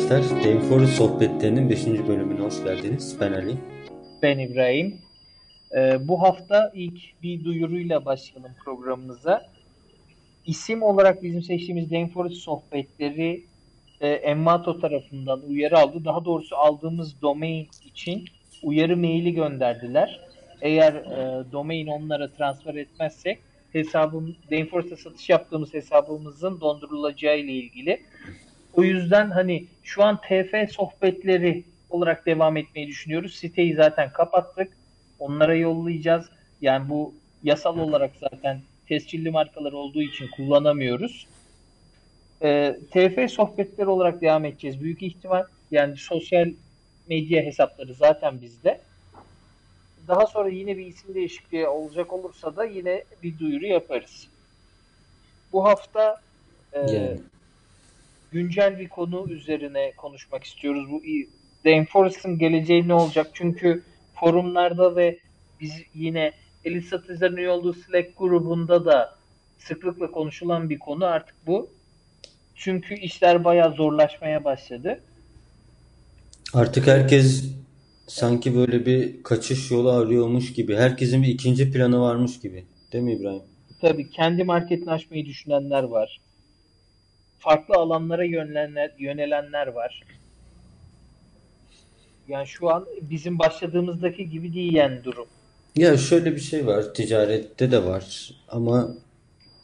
arkadaşlar. Gameforce sohbetlerinin 5. bölümüne hoş geldiniz. Ben Ali. Ben İbrahim. Ee, bu hafta ilk bir duyuruyla başlayalım programımıza. İsim olarak bizim seçtiğimiz Gameforce sohbetleri e, Emmato tarafından uyarı aldı. Daha doğrusu aldığımız domain için uyarı maili gönderdiler. Eğer e, domain onlara transfer etmezsek hesabım Gameforce'da satış yaptığımız hesabımızın dondurulacağı ile ilgili. O yüzden hani şu an TF sohbetleri olarak devam etmeyi düşünüyoruz. Siteyi zaten kapattık. Onlara yollayacağız. Yani bu yasal olarak zaten tescilli markalar olduğu için kullanamıyoruz. Ee, TF sohbetleri olarak devam edeceğiz. Büyük ihtimal yani sosyal medya hesapları zaten bizde. Daha sonra yine bir isim değişikliği olacak olursa da yine bir duyuru yaparız. Bu hafta e, Yani. Güncel bir konu üzerine konuşmak istiyoruz. Bu The Enforce'ın geleceği ne olacak? Çünkü forumlarda ve biz yine elit satıcıların üye olduğu Slack grubunda da sıklıkla konuşulan bir konu artık bu. Çünkü işler bayağı zorlaşmaya başladı. Artık herkes sanki böyle bir kaçış yolu arıyormuş gibi. Herkesin bir ikinci planı varmış gibi. Değil mi İbrahim? Tabii kendi marketini açmayı düşünenler var. Farklı alanlara yönelenler, var. Yani şu an bizim başladığımızdaki gibi değil yani durum. Ya şöyle bir şey var. Ticarette de var. Ama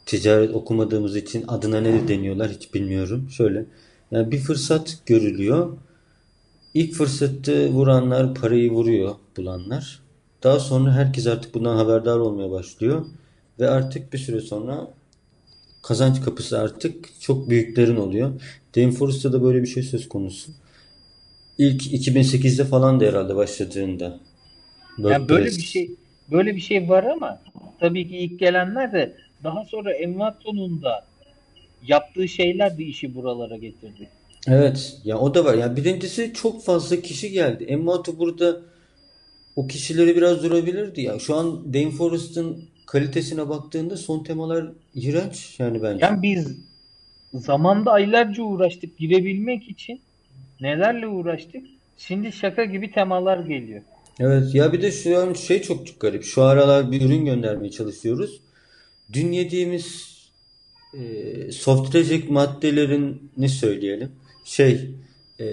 ticaret okumadığımız için adına ne deniyorlar hiç bilmiyorum. Şöyle. Yani bir fırsat görülüyor. İlk fırsatı vuranlar parayı vuruyor bulanlar. Daha sonra herkes artık bundan haberdar olmaya başlıyor. Ve artık bir süre sonra kazanç kapısı artık çok büyüklerin oluyor. Gameforce'da da böyle bir şey söz konusu. İlk 2008'de falan da herhalde başladığında. Yani böyle bir şey böyle bir şey var ama tabii ki ilk gelenler de daha sonra Envato'nun da yaptığı şeyler de işi buralara getirdi. Evet, ya o da var. Ya birincisi çok fazla kişi geldi. Emmato burada o kişileri biraz durabilirdi ya. Şu an Dane Forest'ın kalitesine baktığında son temalar iğrenç yani bence. Yani biz zamanda aylarca uğraştık girebilmek için. Nelerle uğraştık? Şimdi şaka gibi temalar geliyor. Evet ya bir de şu an şey çok çok garip. Şu aralar bir ürün göndermeye çalışıyoruz. Dün yediğimiz e, softirecek maddelerin ne söyleyelim? Şey e,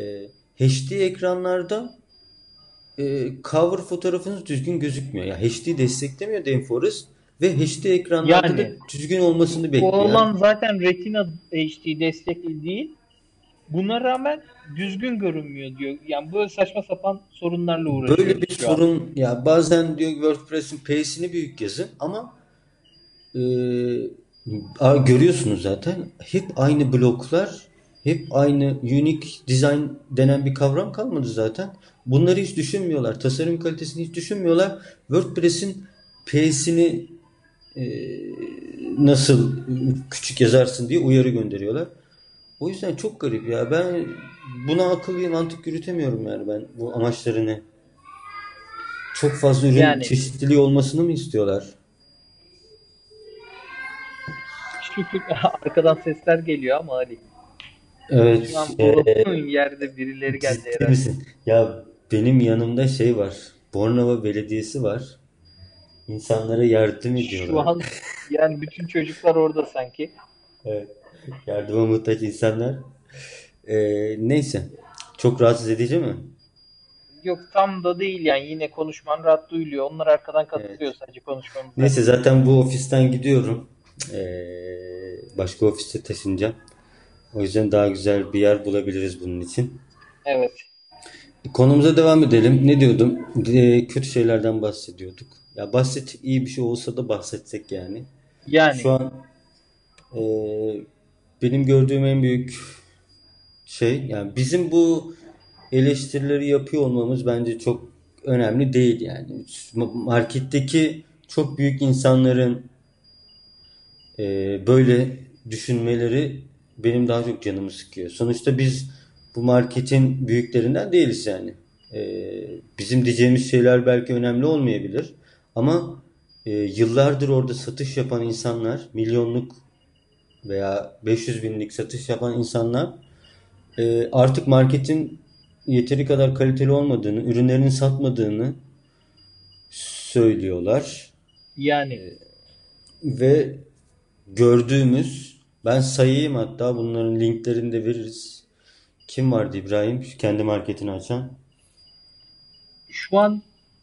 HD ekranlarda e, cover fotoğrafınız düzgün gözükmüyor. Ya HD desteklemiyor Denforest ve HD ekranlarda da Yani düzgün olmasını bu bekliyor. olan zaten Retina HD destekli değil. Buna rağmen düzgün görünmüyor diyor. Yani böyle saçma sapan sorunlarla Böyle uğraşıyoruz bir şu an. sorun ya bazen diyor WordPress'in P'sini büyük yazın ama e, a- görüyorsunuz zaten hep aynı bloklar hep aynı unique design denen bir kavram kalmadı zaten. Bunları hiç düşünmüyorlar. Tasarım kalitesini hiç düşünmüyorlar. WordPress'in e, nasıl küçük yazarsın diye uyarı gönderiyorlar. O yüzden çok garip ya. Ben buna akıl ve mantık yürütemiyorum yani ben bu amaçlarını. Çok fazla ürün Yani çeşitliliği olmasını mı istiyorlar? şükür arkadan sesler geliyor ama Ali. Evet, Şu an e, bulunduğun yerde birileri geldi herhalde. misin? Ya benim yanımda şey var. Bornova Belediyesi var. İnsanlara yardım Şu ediyorlar. an yani bütün çocuklar orada sanki. Evet, yardıma muhtaç insanlar. E, neyse. Çok rahatsız edici mi? Yok tam da değil yani yine konuşman rahat duyuluyor. Onlar arkadan Evet. katılıyor sadece konuşmamıza. Neyse zaten bu ofisten gidiyorum. E, başka ofise taşınacağım. O yüzden daha güzel bir yer bulabiliriz bunun için. Evet. Konumuza devam edelim. Ne diyordum? E, kötü şeylerden bahsediyorduk. Ya bahset iyi bir şey olsa da bahsetsek yani. Yani Şu an e, benim gördüğüm en büyük şey yani bizim bu eleştirileri yapıyor olmamız bence çok önemli değil yani. Marketteki çok büyük insanların e, böyle düşünmeleri benim daha çok canımı sıkıyor. Sonuçta biz bu marketin büyüklerinden değiliz yani. E, bizim diyeceğimiz şeyler belki önemli olmayabilir ama e, yıllardır orada satış yapan insanlar, milyonluk veya 500 binlik satış yapan insanlar e, artık marketin yeteri kadar kaliteli olmadığını, ürünlerini satmadığını söylüyorlar. Yani Ve gördüğümüz, ben sayayım hatta bunların linklerini de veririz. Kim vardı İbrahim? Kendi marketini açan. şu an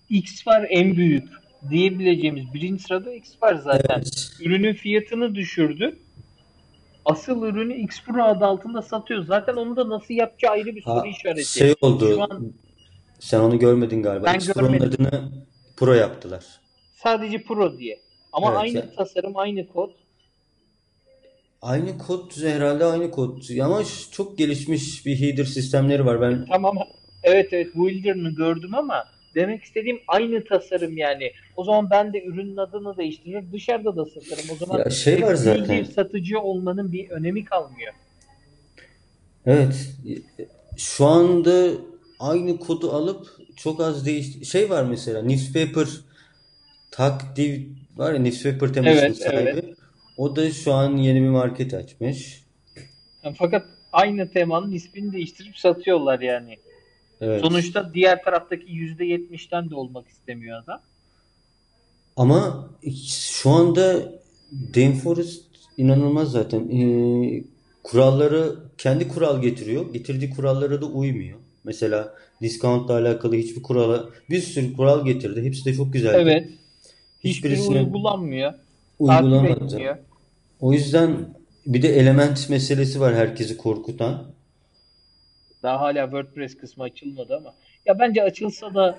X var en büyük diyebileceğimiz birinci sırada X var zaten. Evet. Ürünün fiyatını düşürdü. Asıl ürünü X Pro adı altında satıyor. Zaten onu da nasıl yapacağı ayrı bir soru Ha, işareti. şey oldu. Şu an Sen onu görmedin galiba. Ben X-Pro'nun görmedim. adını Pro yaptılar. sadece Pro diye. Ama Evet, aynı ya- tasarım, aynı kod. Aynı kod herhalde aynı kod. Ama çok gelişmiş bir header sistemleri var. Ben Tamam. Evet evet Wilder'ını gördüm ama demek istediğim aynı tasarım yani. O zaman ben de ürünün adını değiştirip dışarıda da satarım. O zaman Ya şey var tekil zaten. satıcı olmanın bir önemi kalmıyor. Evet. Şu anda aynı kodu alıp çok az değiş şey var mesela Newspaper Tak div var ya Newspaper temasının Evet, sahibi. evet. O da şu an yeni bir market açmış. Fakat aynı temanın ismini değiştirip satıyorlar yani. Evet. Sonuçta diğer taraftaki %70'ten de olmak istemiyor adam. Ama şu anda Danforest inanılmaz zaten. Ee, kuralları kendi kural getiriyor. Getirdiği kurallara da uymuyor. Mesela discountla alakalı hiçbir kurala bir sürü kural getirdi. Hepsi de çok güzeldi. Evet. Hiçbiri Hiçbirisini uygulanmıyor. Etmiyor. O yüzden bir de element meselesi var herkesi korkutan. Daha hala WordPress kısmı açılmadı ama. Ya bence açılsa da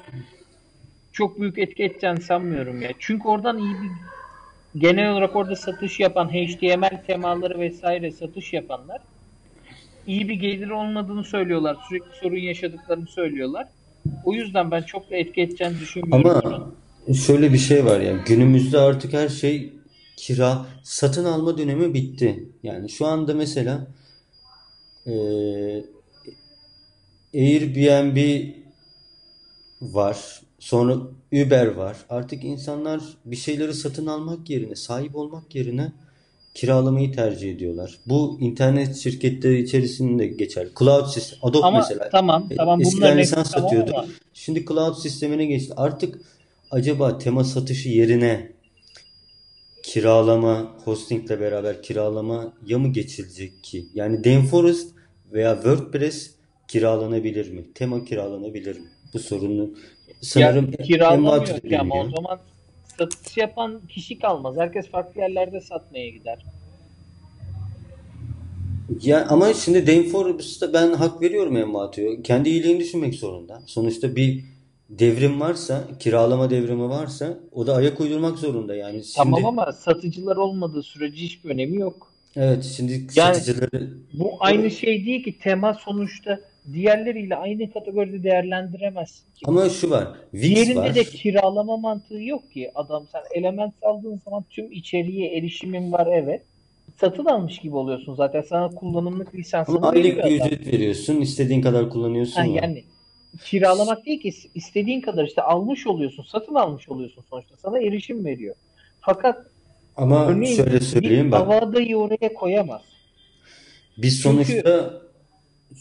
çok büyük etki edeceğini sanmıyorum ya. Çünkü oradan iyi bir genel olarak orada satış yapan HTML temaları vesaire satış yapanlar iyi bir gelir olmadığını söylüyorlar. Sürekli sorun yaşadıklarını söylüyorlar. O yüzden ben çok da etki edeceğini düşünmüyorum. Ama şöyle bir şey var ya günümüzde artık her şey kira satın alma dönemi bitti. Yani şu anda mesela eee Airbnb var. Sonra Uber var. Artık insanlar bir şeyleri satın almak yerine, sahip olmak yerine kiralamayı tercih ediyorlar. Bu internet şirketleri içerisinde geçer. Cloud sistem, Adobe Ama mesela. tamam tamam Eskiden lisans tamam satıyordu. ama Şimdi cloud sistemine geçti. Artık acaba tema satışı yerine kiralama, hostingle beraber kiralama ya mı geçilecek ki? Yani Danforest veya WordPress kiralanabilir mi? Tema kiralanabilir mi? Bu sorunu sanırım ya, kiralamıyor Envater ki ama o zaman satış yapan kişi kalmaz. Herkes farklı yerlerde satmaya gider. Ya ama şimdi Danforest'a ben hak veriyorum Envater'e. Kendi iyiliğini düşünmek zorunda. Sonuçta bir devrim varsa, kiralama devrimi varsa o da ayak uydurmak zorunda. Yani Tamam şimdi ama satıcılar olmadığı sürece hiçbir önemi yok. evet şimdi Yani satıcıları bu aynı şey değil ki tema sonuçta diğerleriyle aynı kategoride değerlendiremezsin ki. ama şu var. Wix Diğerinde var. de kiralama mantığı yok ki. Adam sen element aldığın zaman tüm içeriğe erişimin var evet. Satın almış gibi oluyorsun zaten. Sana kullanımlık lisansını Ama aylık bir ücret veriyorsun. istediğin kadar kullanıyorsun Ha, ya. yani kiralamak değil ki istediğin kadar işte almış oluyorsun, satın almış oluyorsun sonuçta. Sana erişim veriyor. Fakat Ama örneğin şöyle söyleyeyim bak. avadayı oraya koyamaz. Biz Çünkü sonuçta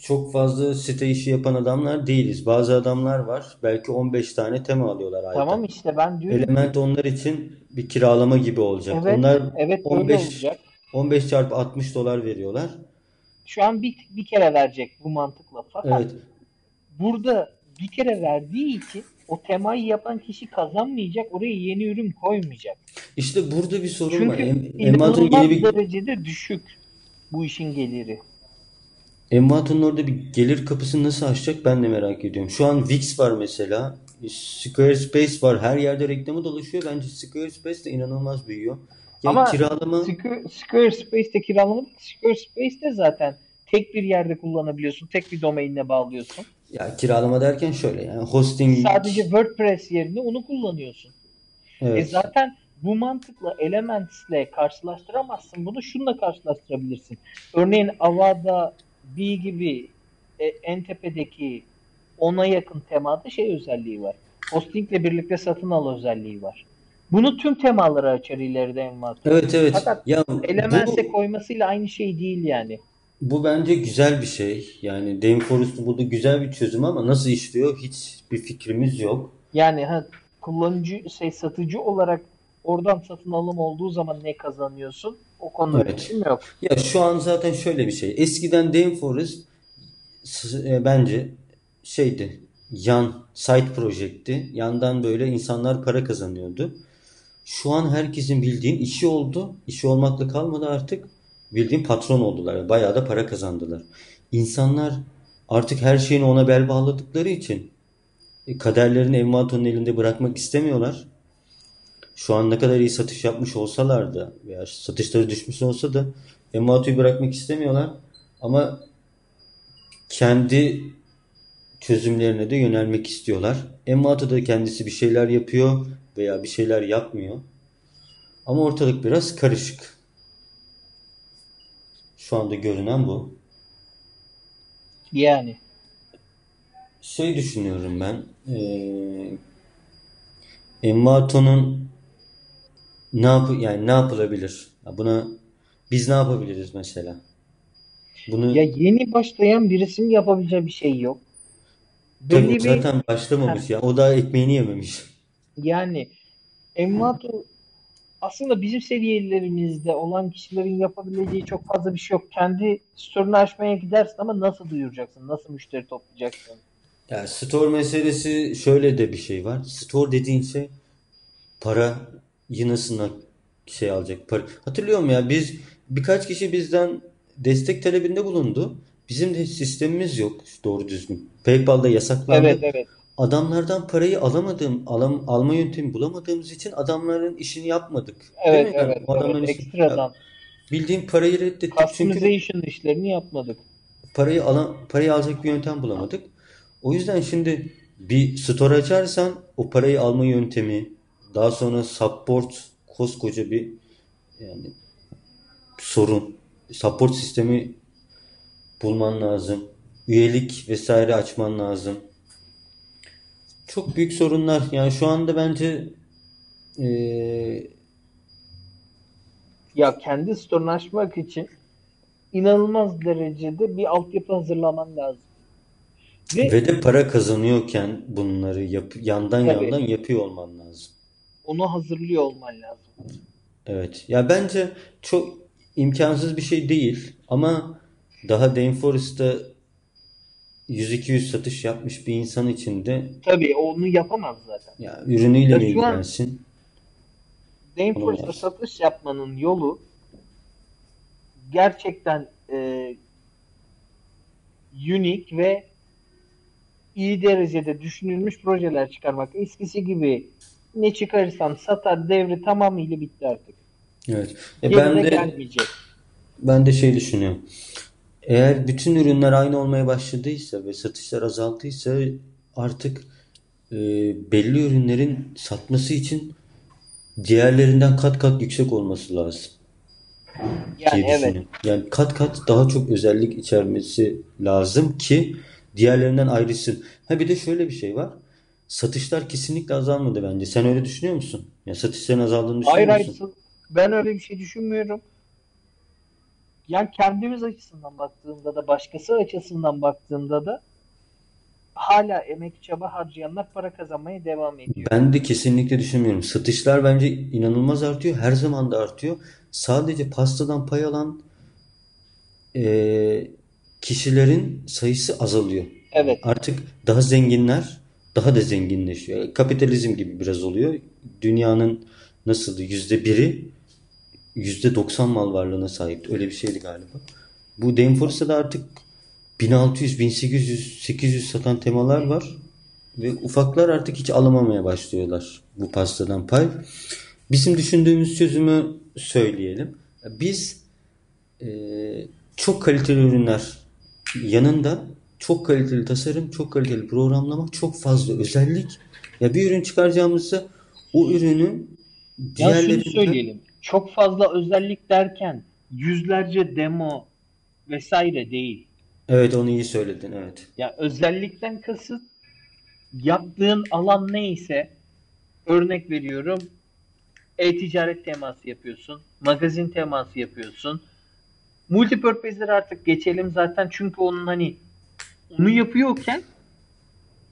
çok fazla site işi yapan adamlar değiliz. Bazı adamlar var. Belki 15 tane tema alıyorlar ayda. tamam işte ben diyorum Element onlar için bir kiralama gibi olacak. evet Onlar evet öyle 15 olacak. 15 çarpı 60 dolar veriyorlar. Şu an bir, bir kere verecek bu mantıkla. Fakat Evet. Burada bir kere verdiği için o temayı yapan kişi kazanmayacak. Oraya yeni ürün koymayacak. İşte burada bir sorun var. Çünkü Em- Envater'ın inanılmaz bir derecede düşük bu işin geliri. Envater'ın orada bir gelir kapısını nasıl açacak ben de merak ediyorum. Şu an Wix var mesela. Squarespace var. Her yerde reklamı dolaşıyor. Bence Squarespace de inanılmaz büyüyor. Ya Ama kiralama Square- Squarespace'te kiralamak Squarespace'te zaten tek bir yerde kullanabiliyorsun. Tek bir domainle bağlıyorsun. Ya kiralama derken şöyle yani hosting Sadece WordPress yerine onu kullanıyorsun. E evet. zaten bu mantıkla Elements'le karşılaştıramazsın. Bunu şununla karşılaştırabilirsin. Örneğin Avada B gibi e, en tepedeki ona yakın temada şey özelliği var. Hostingle birlikte satın al özelliği var. Bunu tüm temalara açar ileride Envato. Evet evet. Fakat Ya Elements'e bu koymasıyla aynı şey değil yani. Bu bence güzel bir şey. Yani Dameforest'un burada güzel bir çözüm ama nasıl işliyor hiç bir fikrimiz yok. Yani ha, kullanıcı şey satıcı olarak oradan satın alım olduğu zaman ne kazanıyorsun? O konuda Evet. fikrim yok. Ya şu an zaten şöyle bir şey. Eskiden Dameforest s- e, bence şeydi. Yan side project'ti. Yandan böyle insanlar para kazanıyordu. Şu an herkesin bildiğin işi oldu. İşi olmakla kalmadı artık. Bildiğin patron oldular. Bayağı da para kazandılar. İnsanlar artık her şeyini ona bel bağladıkları için e, kaderlerini Envato'nun elinde bırakmak istemiyorlar. Şu an ne kadar iyi satış yapmış olsalar da veya satışları düşmüş olsa da Envato'yu bırakmak istemiyorlar. Ama kendi çözümlerine de yönelmek istiyorlar. Envato da kendisi bir şeyler yapıyor veya bir şeyler yapmıyor. Ama ortalık biraz karışık. Şu anda görünen bu. Yani Şey düşünüyorum ben. Eee Envato'nun ne yap yani ne yapılabilir? Ya Buna biz ne yapabiliriz mesela? Bunu ya yeni başlayan birisinin yapabileceği bir şey yok. tabii Belli bir zaten başlamamış ya. O daha ekmeğini yememiş. yani Envato aslında bizim seviyelerimizde olan kişilerin yapabileceği çok fazla bir şey yok. Kendi store'unu açmaya gidersin ama nasıl duyuracaksın? Nasıl müşteri toplayacaksın? Ya store meselesi şöyle de bir şey var. Store dediğin şey para yinasına şey alacak. Para. Hatırlıyor musun ya biz birkaç kişi bizden destek talebinde bulundu. Bizim de sistemimiz yok doğru düzgün. PayPal'da yasaklandı. Evet evet. Adamlardan parayı alamadığım, alam, alma yöntemi bulamadığımız için adamların işini yapmadık. Değil Evet mi? Yani evet o adamların evet. işi, ya Ekstradan bildiğin parayı reddettik çünkü işlerini yapmadık. parayı alan parayı alacak bir yöntem bulamadık. O yüzden şimdi bir store açarsan o parayı alma yöntemi, daha sonra support koskoca bir yani sorun. Support sistemi bulman lazım. Üyelik vesaire açman lazım. Çok büyük sorunlar. Yani şu anda bence eee, Ya kendi store'unu açmak için inanılmaz derecede bir altyapı hazırlaman lazım. Ve ve de para kazanıyorken bunları yap, yandan tabii yandan yapıyor olman lazım. onu hazırlıyor olman lazım. Evet. Ya bence çok imkansız bir şey değil ama daha Dameforest'ta 100-200 satış yapmış bir insan için de Tabii onu yapamaz zaten. ya ürünüyle Ya mi ilgilensin? Olamaz. satış yapmanın yolu gerçekten e, unique ve iyi derecede düşünülmüş projeler çıkarmak. Eskisi gibi ne çıkarırsam satar devri tamamıyla bitti artık. Evet. E ben de gelmeyecek. ben de şey düşünüyorum. Eğer bütün ürünler aynı olmaya başladıysa ve satışlar azaldıysa artık e, belli ürünlerin satması için diğerlerinden kat kat yüksek olması lazım. Yani diye evet. Yani kat kat daha çok özellik içermesi lazım ki diğerlerinden ayrılsın. Ha bir de şöyle bir şey var. Satışlar kesinlikle azalmadı bence. Sen öyle düşünüyor musun? Ya satışların azaldığını Hayır düşünüyor hayır musun? ben öyle bir şey düşünmüyorum. Yani kendimiz açısından baktığımda da başkası açısından baktığımda da hala emek çaba harcayanlar para kazanmaya devam ediyor. Ben de kesinlikle düşünmüyorum. Satışlar bence inanılmaz artıyor. Her zaman da artıyor. Sadece pastadan pay alan e, kişilerin sayısı azalıyor. Evet. artık daha zenginler daha da zenginleşiyor. Kapitalizm gibi biraz oluyor. Dünyanın nasıldı? Yüzde biri 90 mal varlığına sahipti. Öyle bir şeydi galiba. Bu Dameforce'da da artık 1600, 1800, 800 satan temalar var. Ve ufaklar artık hiç alamamaya başlıyorlar bu pastadan pay. Bizim düşündüğümüz çözümü söyleyelim. Biz eee, çok kaliteli ürünler yanında çok kaliteli tasarım, çok kaliteli programlama, çok fazla özellik. Ya bir ürün çıkaracağımızda o ürünün Ya şunu diğerlerinden söyleyelim. Çok fazla özellik derken yüzlerce demo vesaire değil. evet onu iyi söyledin evet. Ya özellikten kasıt yaptığın alan neyse örnek veriyorum e-ticaret teması yapıyorsun, magazin teması yapıyorsun, Multipurpose'leri artık geçelim zaten çünkü onun hani onu yapıyorken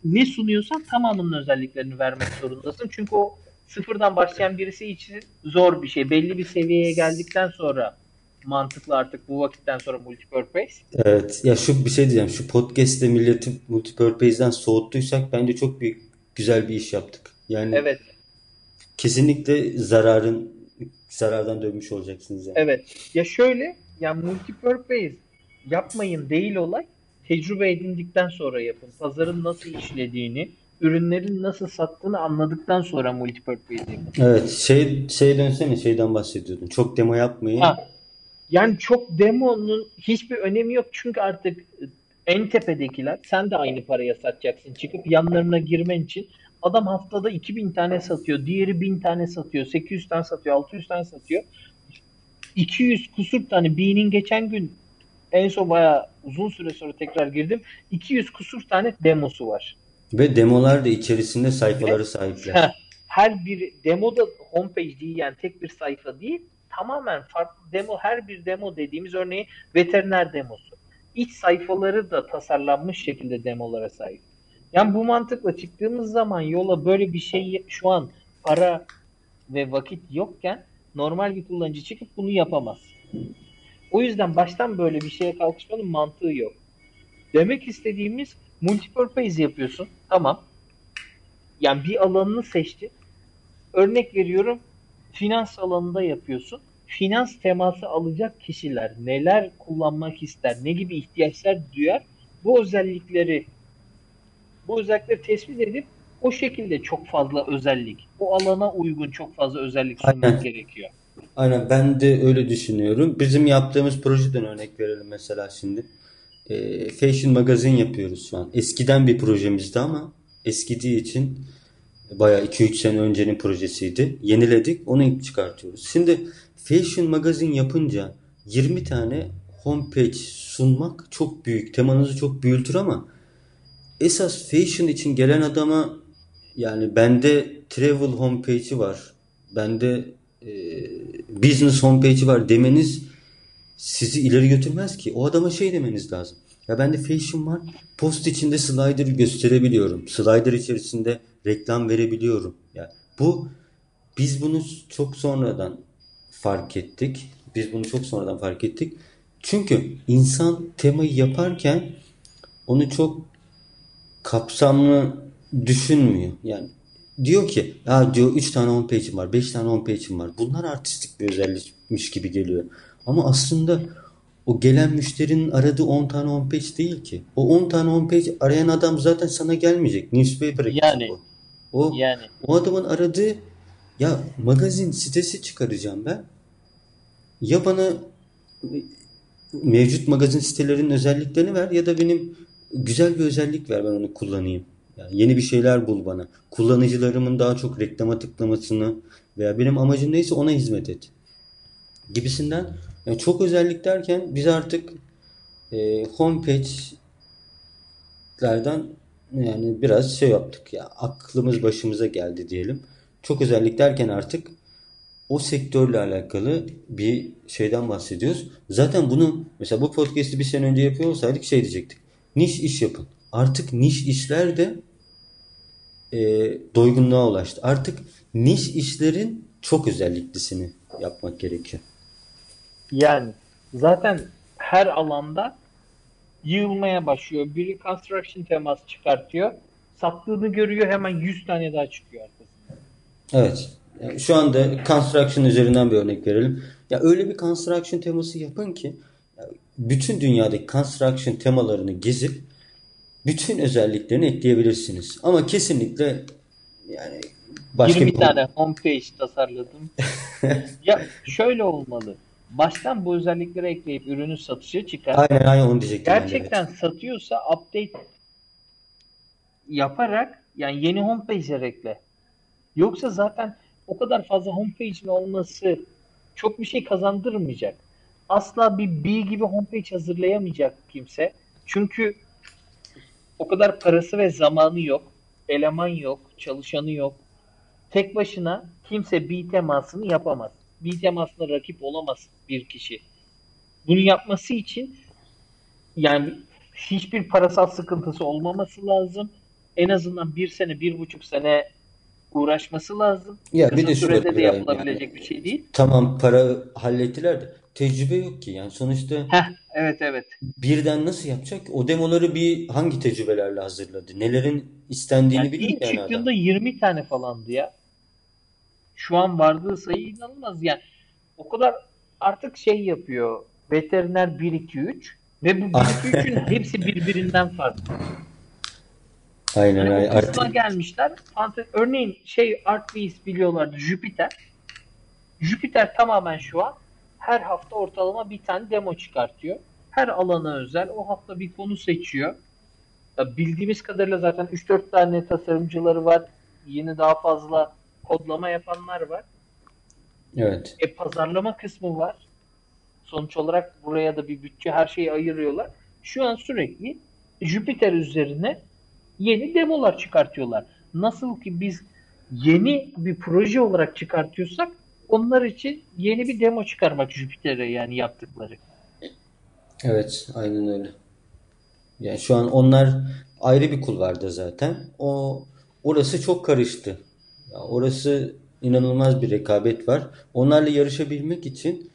ne sunuyorsan tamamının özelliklerini vermek zorundasın. Çünkü o sıfırdan başlayan birisi için zor bir şey. Belli bir seviyeye geldikten sonra mantıklı artık bu vakitten sonra multipurpose. Evet. Ya şu bir şey diyeceğim. Şu podcast'te milleti multipurpose'den soğuttuysak bence çok büyük güzel bir iş yaptık. Yani Evet. kesinlikle zararın zarardan dönmüş olacaksınız yani. Evet. Ya şöyle yani multipurpose yapmayın değil olay. Tecrübe edindikten sonra yapın. Pazarın nasıl işlediğini, ürünlerin nasıl sattığını anladıktan sonra multipurpose yapın. Evet. Şey şey dönsene şeyden bahsediyordun. Çok demo yapmayın. Ha. Yani çok demonun hiçbir önemi yok çünkü artık en tepedekiler sen de aynı paraya satacaksın çıkıp yanlarına girmen için adam haftada 2000 tane satıyor, diğeri 1000 tane satıyor, 800 tane satıyor, 600 tane satıyor. 200 kusur tane B'nin geçen gün en son bayağı uzun süre sonra tekrar girdim. 200 kusur tane demosu var. Ve demolar da içerisinde sayfaları sahipler. Her bir demoda homepage değil yani tek bir sayfa değil. Tamamen farklı demo her bir demo dediğimiz örneğin veteriner demosu. İç sayfaları da tasarlanmış şekilde demolara sahip. Yani bu mantıkla çıktığımız zaman yola böyle bir şey şu an para ve vakit yokken normal bir kullanıcı çıkıp bunu yapamaz. O yüzden baştan böyle bir şeye kalkışmanın mantığı yok. Demek istediğimiz multipurpose yapıyorsun. Tamam. Yani bir alanını seçti. Örnek veriyorum finans alanında yapıyorsun. Finans teması alacak kişiler neler kullanmak ister, ne gibi ihtiyaçlar duyar bu özellikleri bu özellikleri tespit edip o şekilde çok fazla özellik, o alana uygun çok fazla özellik sunmak Aynen. gerekiyor. Aynen ben de öyle düşünüyorum. Bizim yaptığımız projeden örnek verelim mesela şimdi. Ee, Fashion Magazine yapıyoruz şu an. Eskiden bir projemizdi ama eskidiği için bayağı 2-3 sene öncenin projesiydi. Yeniledik, onu çıkartıyoruz. Şimdi Fashion Magazine yapınca 20 tane homepage sunmak çok büyük. Temanızı çok büyütür ama esas fashion için gelen adama yani bende travel homepage'i var. Bende e, business homepage'i var demeniz sizi ileri götürmez ki. O adama şey demeniz lazım. Ya bende fashion var. Post içinde slider gösterebiliyorum. Slider içerisinde reklam verebiliyorum. Ya bu biz bunu çok sonradan fark ettik. Biz bunu çok sonradan fark ettik. Çünkü insan temayı yaparken onu çok kapsamlı düşünmüyor. Yani diyor ki ya diyor 3 tane homepage'im var, 5 tane homepage'im var. Bunlar artistik bir özellikmiş gibi geliyor. Ama aslında o gelen müşterinin aradığı 10 tane homepage değil ki. O 10 tane homepage arayan adam zaten sana gelmeyecek. Newspaper'a gidecek Yani. o. O, Yani o adamın aradığı ya magazin sitesi çıkaracağım ben. Ya bana mevcut magazin sitelerinin özelliklerini ver ya da benim güzel bir özellik ver ben onu kullanayım. Yani yeni bir şeyler bul bana. Kullanıcılarımın daha çok reklama tıklamasını veya benim amacım neyse ona hizmet et. Gibisinden yani çok özellik derken biz artık e, homepage'lerden yani biraz şey yaptık ya aklımız başımıza geldi diyelim. Çok özellik derken artık o sektörle alakalı bir şeyden bahsediyoruz. Zaten bunu mesela bu podcast'i bir sene önce yapıyor olsaydık şey diyecektik. Niş iş yapın. Artık niş işler de e, doygunluğa ulaştı. Artık niş işlerin çok özelliklisini yapmak gerekiyor. Yani zaten her alanda yığılmaya başlıyor. Biri construction teması çıkartıyor. Sattığını görüyor hemen 100 tane daha çıkıyor arkasından. Evet. Yani şu anda construction üzerinden bir örnek verelim. Ya öyle bir construction teması yapın ki bütün dünyadaki construction temalarını gezip bütün özelliklerini ekleyebilirsiniz. Ama kesinlikle yani başka 20 bir tane homepage tasarladım. ya şöyle olmalı. Baştan bu özellikleri ekleyip ürünü satışa çıkar. Aynen aynen onu diyecektim Gerçekten evet. satıyorsa update yaparak yani yeni homepage'ler ekle. Yoksa zaten o kadar fazla homepage'in olması çok bir şey kazandırmayacak. Asla bir B gibi homepage hazırlayamayacak kimse. Çünkü o kadar parası ve zamanı yok. Eleman yok, çalışanı yok. Tek başına kimse B temasını yapamaz. B temasına rakip olamaz bir kişi. Bunu yapması için yani hiçbir parasal sıkıntısı olmaması lazım. En azından bir sene, bir buçuk sene uğraşması lazım. Ya bir Kısa de şu var sürede de İbrahim yapılabilecek yani bir şey değil. tamam para hallettiler de tecrübe yok ki yani sonuçta Heh, evet evet. birden nasıl yapacak? O demoları bir hangi tecrübelerle hazırladı? Nelerin istendiğini Yani biliyor yani adam. çıktığında 20 tane falandı ya. Şu an vardığı sayı inanılmaz. Yani o kadar artık şey yapıyor. Veteriner 1 2 3 ve bu 1 2 3'ün hepsi birbirinden farklı. Aynen Yani aynen artık gelmişler. Fanta- Örneğin şey Artbeast biliyorlardı Jüpiter. Jüpiter tamamen şu an her hafta ortalama bir tane demo çıkartıyor. Her alana özel o hafta bir konu seçiyor. Ya bildiğimiz kadarıyla zaten 3-4 tane tasarımcıları var. Yeni daha fazla kodlama yapanlar var. evet. E pazarlama kısmı var. Sonuç olarak buraya da bir bütçe her şeyi ayırıyorlar. Şu an sürekli Jüpiter üzerine yeni demolar çıkartıyorlar. Nasıl ki biz yeni bir proje olarak çıkartıyorsak onlar için yeni bir demo çıkarmak Jüpiter'e yani yaptıkları. Evet, aynen öyle. Yani şu an onlar ayrı bir kulvarda zaten. O orası çok karıştı. Orası inanılmaz bir rekabet var. Onlarla yarışabilmek için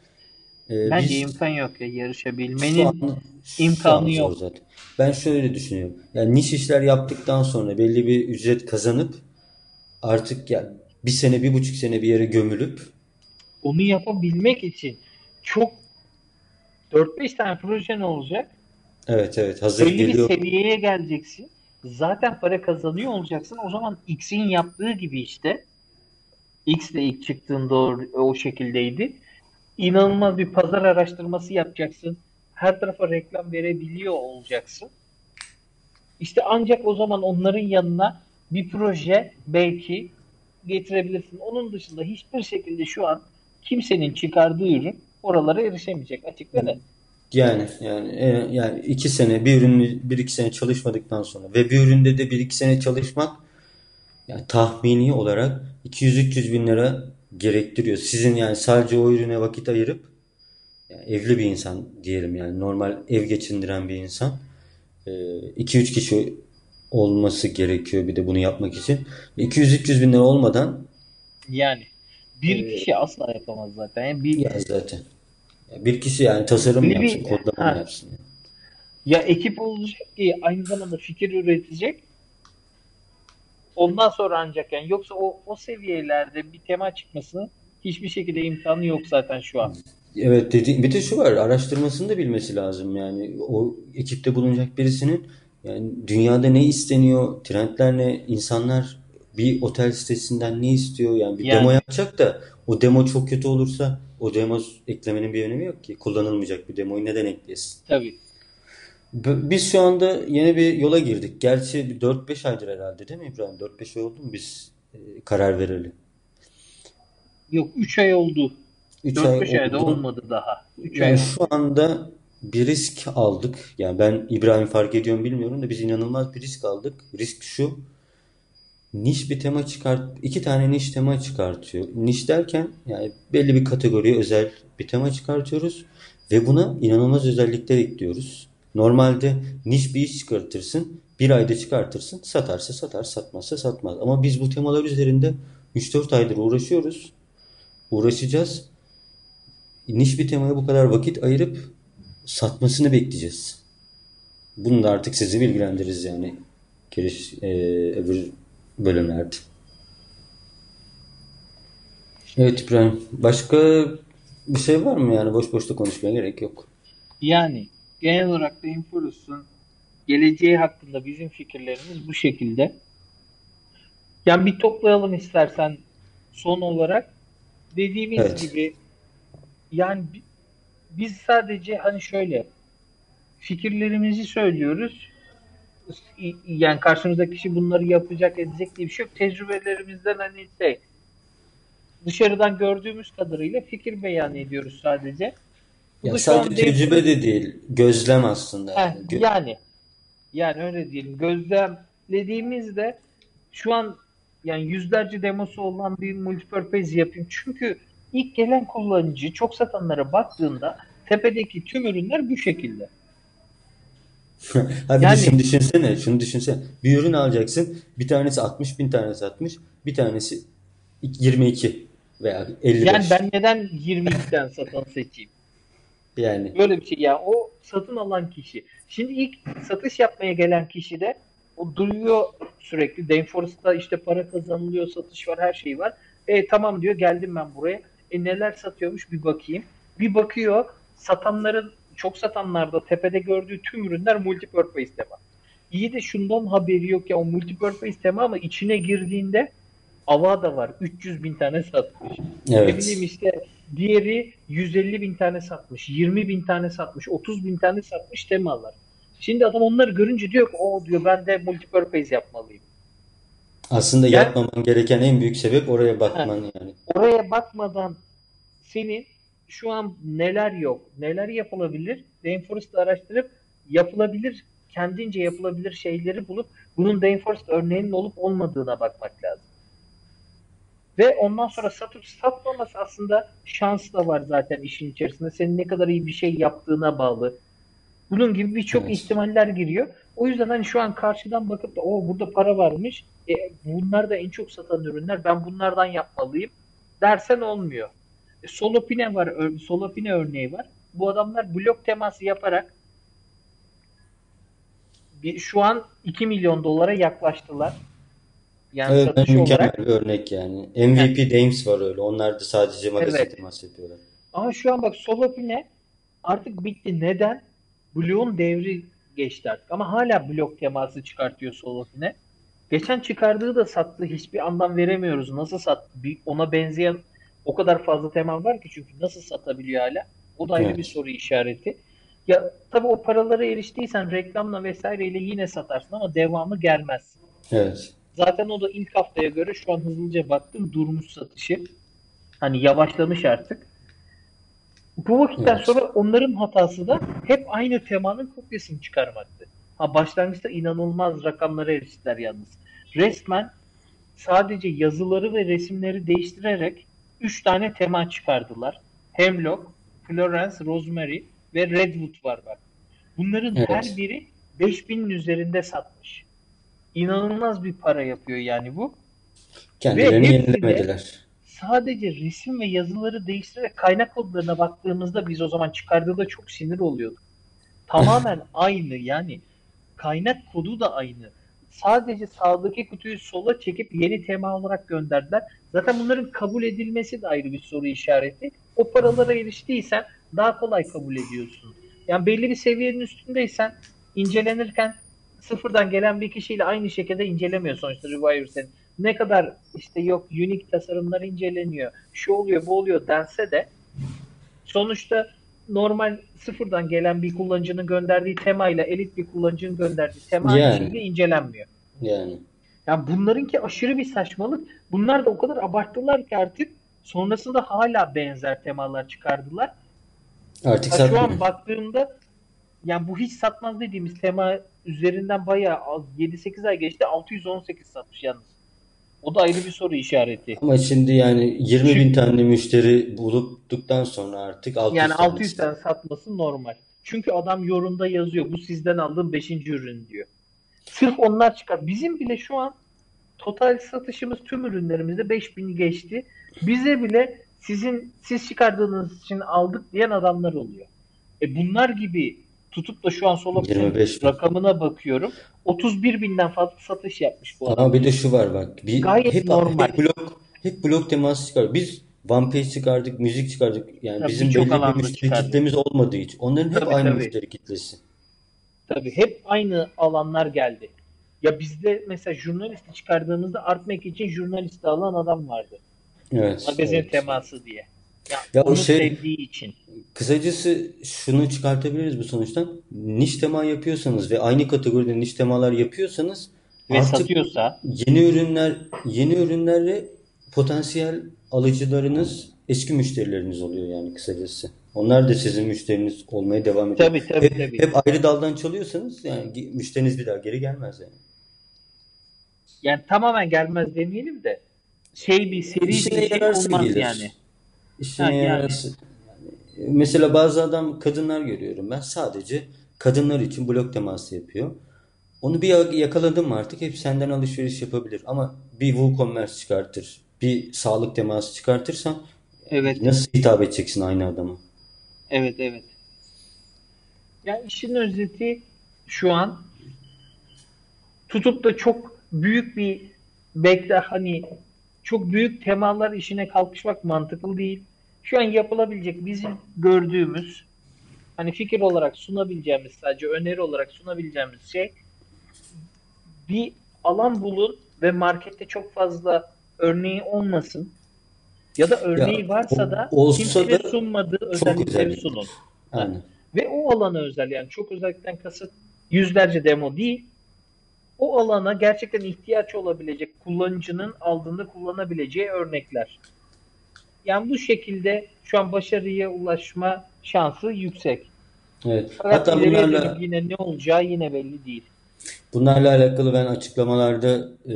e, Bence biz imkan yok ya şu yarışabilmenin an şu imkanı yok. zaten. Ben şöyle düşünüyorum. Yani niş işler yaptıktan sonra belli bir ücret kazanıp artık ya bir sene, bir buçuk sene bir yere gömülüp Onu yapabilmek için çok 4-5 tane projen olacak. evet evet hazır belli bir geliyor. seviyeye geleceksin. Zaten para kazanıyor olacaksın. O zaman X'in yaptığı gibi işte. X de ilk çıktığında o, o şekildeydi. İnanılmaz bir pazar araştırması yapacaksın. Her tarafa reklam verebiliyor olacaksın. İşte ancak o zaman onların yanına bir proje belki getirebilirsin. Onun dışında hiçbir şekilde şu an kimsenin çıkardığı ürün oralara erişemeyecek açık ve net. Yani yani e, yani iki sene bir ürünü bir iki sene çalışmadıktan sonra ve bir üründe de bir iki sene çalışmak yani tahmini olarak 200-300 bin lira gerektiriyor. Sizin yani sadece o ürüne vakit ayırıp yani evli bir insan diyelim yani normal ev geçindiren bir insan 2-3 kişi olması gerekiyor bir de bunu yapmak için. 200-300 bin lira olmadan Yani bir Ee, kişi asla yapamaz zaten. Yani bir ya zaten bir kişi yani tasarım bir- yapsın, kodlama ha. yapsın? yani? ya ekip olacak ki aynı zamanda fikir üretecek. Ondan sonra ancak yani yoksa o o seviyelerde bir tema çıkmasının hiçbir şekilde imkanı yok zaten şu an. Evet dedi. Bir de şu var, araştırmasını da bilmesi lazım yani. O ekipte bulunacak birisinin yani dünyada ne isteniyor, trendler ne, insanlar bir otel sitesinden ne istiyor yani bir Yani. demo yapacak da o demo çok kötü olursa o demo eklemenin bir önemi yok ki. Kullanılmayacak bir demoyu neden ekleyesin? Tabii. Biz şu anda yeni bir yola girdik. Gerçi bir 4-5 aydır herhalde değil mi İbrahim? 4-5 ay oldu mu biz e, karar vereli? Yok 3 ay oldu. 3 ay 4-5 ayda oldu. olmadı daha. 3 ay Yani oldu. şu anda bir risk aldık. Yani ben İbrahim fark ediyorum bilmiyorum da biz inanılmaz bir risk aldık. Risk şu. Niş bir tema çıkart, iki tane niş tema çıkartıyor. Niş derken yani belli bir kategoriye özel bir tema çıkartıyoruz ve buna inanılmaz özellikler ekliyoruz. Normalde niş bir iş çıkartırsın, bir ayda çıkartırsın, satarsa satar, satmazsa satmaz. Ama biz bu temalar üzerinde 3-4 aydır uğraşıyoruz, uğraşacağız. Niş bir temaya bu kadar vakit ayırıp satmasını bekleyeceğiz. Bunu da artık sizi bilgilendiririz yani giriş e, öbür bölümlerde. Evet İbrahim. Başka bir şey var mı yani? Boş boş da konuşmaya gerek yok. Yani genel olarak da Inforus'un geleceği hakkında bizim fikirlerimiz bu şekilde. Yani bir toplayalım istersen son olarak. Dediğimiz Evet. gibi yani bi- biz sadece hani şöyle fikirlerimizi söylüyoruz. Yani karşımızdaki kişi bunları yapacak edecek diye bir şey yok. Tecrübelerimizden hani şey dışarıdan gördüğümüz kadarıyla fikir beyan ediyoruz sadece. Bu Ya sadece tecrübe de değil, gözlem aslında. Heh, Yani. Yani yani öyle diyelim. Gözlemlediğimizde şu an yani yüzlerce demosu olan bir multipurpose yapayım. Çünkü ilk gelen kullanıcı çok satanlara baktığında tepedeki tüm ürünler bu şekilde. Ha bir de Yani şunu düşünsene, şunu düşünsene. Bir ürün alacaksın, bir tanesi 60 bin tane satmış, bir tanesi 22 veya yani 55. ben neden 22'den satan seçeyim? Yani Böyle bir şey ya. O satın alan kişi. Şimdi ilk satış yapmaya gelen kişi de o duyuyor sürekli. Danfores'ta işte para kazanılıyor, satış var, her şey var. E tamam diyor geldim ben buraya. E neler satıyormuş bir bakayım. Bir bakıyor satanların çok satanlarda tepede gördüğü tüm ürünler multipurpose tema. İyi de şundan haberi yok ya o multipurpose tema ama içine girdiğinde Avada var. 300 bin tane satmış. Ne bileyim evet. işte diğeri 150 bin tane satmış, 20 bin tane satmış, 30 bin tane satmış temalar. Şimdi adam onları görünce diyor ki o diyor ben de multipurpose yapmalıyım. Aslında Yani yapmaman gereken en büyük sebep oraya bakman yani. oraya bakmadan senin şu an neler yok, neler yapılabilir, Rainforest'ı araştırıp yapılabilir, kendince yapılabilir şeyleri bulup bunun Rainforest örneğinin olup olmadığına bakmak lazım. Ve ondan sonra satıp satmaması aslında şans da var zaten işin içerisinde. Senin ne kadar iyi bir şey yaptığına bağlı. Bunun gibi birçok Evet. ihtimaller giriyor. O yüzden hani şu an karşıdan bakıp da o burada para varmış. E, bunlar da en çok satan ürünler. Ben bunlardan yapmalıyım dersen olmuyor. Solopine var. Solopine örneği var. Bu adamlar blok teması yaparak bir, şu an 2 milyon dolara yaklaştılar. Yani Evet, satış mükemmel olarak. bir örnek yani. MVP Dames var öyle. Onlar da sadece magazin evet. temas yapıyorlar. Ama şu an bak Solopine artık bitti. Neden? Bloğun devri geçti artık. Ama hala blok teması çıkartıyor Solopine. Geçen çıkardığı da sattı. Hiçbir anlam veremiyoruz. Nasıl sattı? Bir, ona benzeyen o kadar fazla tema var ki çünkü nasıl satabiliyor hala? O da ayrı bir Evet. soru işareti. Ya tabii o paralara eriştiysen reklamla vesaireyle yine satarsın ama devamı gelmez. Evet. Zaten o da ilk haftaya göre şu an hızlıca baktım durmuş satışı. Hani yavaşlamış artık. Bu vakitten Evet. sonra onların hatası da hep aynı temanın kopyasını çıkarmaktı. Ha başlangıçta inanılmaz rakamlara eriştiler yalnız. Resmen sadece yazıları ve resimleri değiştirerek 3 tane tema çıkardılar. Hemlock, Florence, Rosemary ve Redwood var bak. Bunların her Evet. biri 5000'in üzerinde satmış. İnanılmaz bir para yapıyor yani bu. Kendilerini yenilemediler. sadece resim ve yazıları değiştirerek kaynak kodlarına baktığımızda biz o zaman çıkardığında çok sinir oluyorduk. Tamamen aynı yani kaynak kodu da aynı. Sadece sağdaki kutuyu sola çekip yeni tema olarak gönderdiler. Zaten bunların kabul edilmesi de ayrı bir soru işareti. O paralara eriştiysen daha kolay kabul ediyorsun. Yani belli bir seviyenin üstündeysen incelenirken sıfırdan gelen bir kişiyle aynı şekilde incelemiyor sonuçta Revire senin. Ne kadar işte yok unique tasarımlar inceleniyor, şu oluyor bu oluyor dense de sonuçta normal sıfırdan gelen bir kullanıcının gönderdiği temayla elit bir kullanıcının gönderdiği tema Yani. şekilde incelenmiyor. Yani. Yani bunlarınki aşırı bir saçmalık. Bunlar da o kadar abarttılar ki artık sonrasında hala benzer temalar çıkardılar. Artık Ha, şu an baktığımda yani bu hiç satmaz dediğimiz tema üzerinden bayağı az 7-8 ay geçti 618 satmış yalnız. O da ayrı bir soru işareti. Ama şimdi yani 20 bin Çünkü tane müşteri bulduktan sonra artık yani 600 600 tanesi. tane satması normal. Çünkü adam yorumda yazıyor bu sizden aldığım 5. ürün diyor. Sırf onlar çıkar. Bizim bile şu an total satışımız tüm ürünlerimizde 5000'i geçti. Bize bile sizin siz çıkardığınız için aldık diyen adamlar oluyor. E bunlar gibi tutup da şu an Solopin'in 25 bin. rakamına bakıyorum. 31 binden fazla satış yapmış bu adam. Ama bir de şu var bak. Bir, Gayet hep, normal. hep blok hep blok teması çıkar. Biz One Piece çıkardık, müzik çıkardık. Yani Tabii bizim belli bir müşteri çıkardık. kitlemiz olmadığı için. Onların hep Tabii aynı tabii. müşteri kitlesi. Tabii hep aynı alanlar geldi. Ya bizde mesela jurnalisti çıkardığımızda Artmek için jurnalisti alan adam vardı. Evet, Magazin evet. teması diye. Ya Ya onu şey sevdiği için. kısacası şunu çıkartabiliriz bu sonuçtan. Niş tema yapıyorsanız ve aynı kategoride niş temalar yapıyorsanız Ve artık satıyorsa yeni ürünler yeni ürünlerle potansiyel alıcılarınız eski müşterileriniz oluyor yani kısacası. Onlar da sizin müşteriniz olmaya devam ediyor. tabii tabii Hep, tabii. hep ayrı daldan çalıyorsanız yani müşteriniz bir daha geri gelmez yani. Yani tamamen gelmez demeyelim de şey bir seri İşine bir şey olmaz gelir. yani. İşine Ha, yani. Mesela bazı adam kadınlar görüyorum ben sadece kadınlar için blog teması yapıyor. Onu bir yakaladım mı artık hep senden alışveriş yapabilir. Ama bir WooCommerce çıkartır, bir sağlık teması çıkartırsan Evet. nasıl hitap edeceksin aynı adama? Evet, evet. Yani işin özeti şu an tutup da çok büyük bir bekle hani çok büyük temalar işine kalkışmak mantıklı değil. Şu an yapılabilecek bizim gördüğümüz hani fikir olarak sunabileceğimiz sadece öneri olarak sunabileceğimiz şey bir alan bulun ve markette çok fazla örneği olmasın. Ya da örneği Ya varsa da da sunmadığı özellikleri sunun. Aynen. Ve o alana özel yani çok özellikten kasıt yüzlerce demo değil. O alana gerçekten ihtiyaç olabilecek kullanıcının aldığında kullanabileceği örnekler. Yani bu şekilde şu an başarıya ulaşma şansı yüksek. Evet. Fakat Hatta bunlarla yine ne olacağı yine belli değil. bunlarla alakalı ben açıklamalarda e,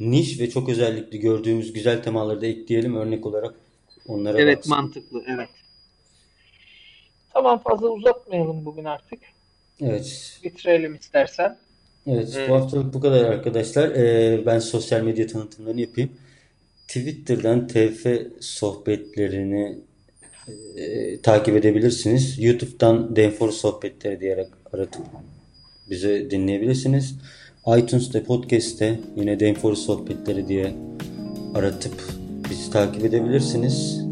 niş ve çok özellikli gördüğümüz güzel temaları da ekleyelim örnek olarak onlara Evet baksın. mantıklı evet. Tamam fazla uzatmayalım bugün artık. Evet. Bitirelim istersen. Evet, bu haftalık bu kadar arkadaşlar. Ee, ben sosyal medya tanıtımlarını yapayım. Twitter'dan TF sohbetlerini e, takip edebilirsiniz. YouTube'dan Denfor Sohbetleri diyerek aratıp bizi dinleyebilirsiniz. iTunes'ta, Podcast'te yine Denfor Sohbetleri diye aratıp bizi takip edebilirsiniz.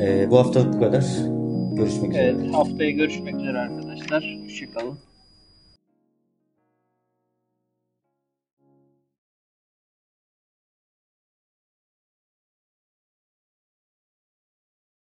Ee, bu haftalık bu kadar. Görüşmek üzere. Evet haftaya görüşmek üzere arkadaşlar. Hoşçakalın.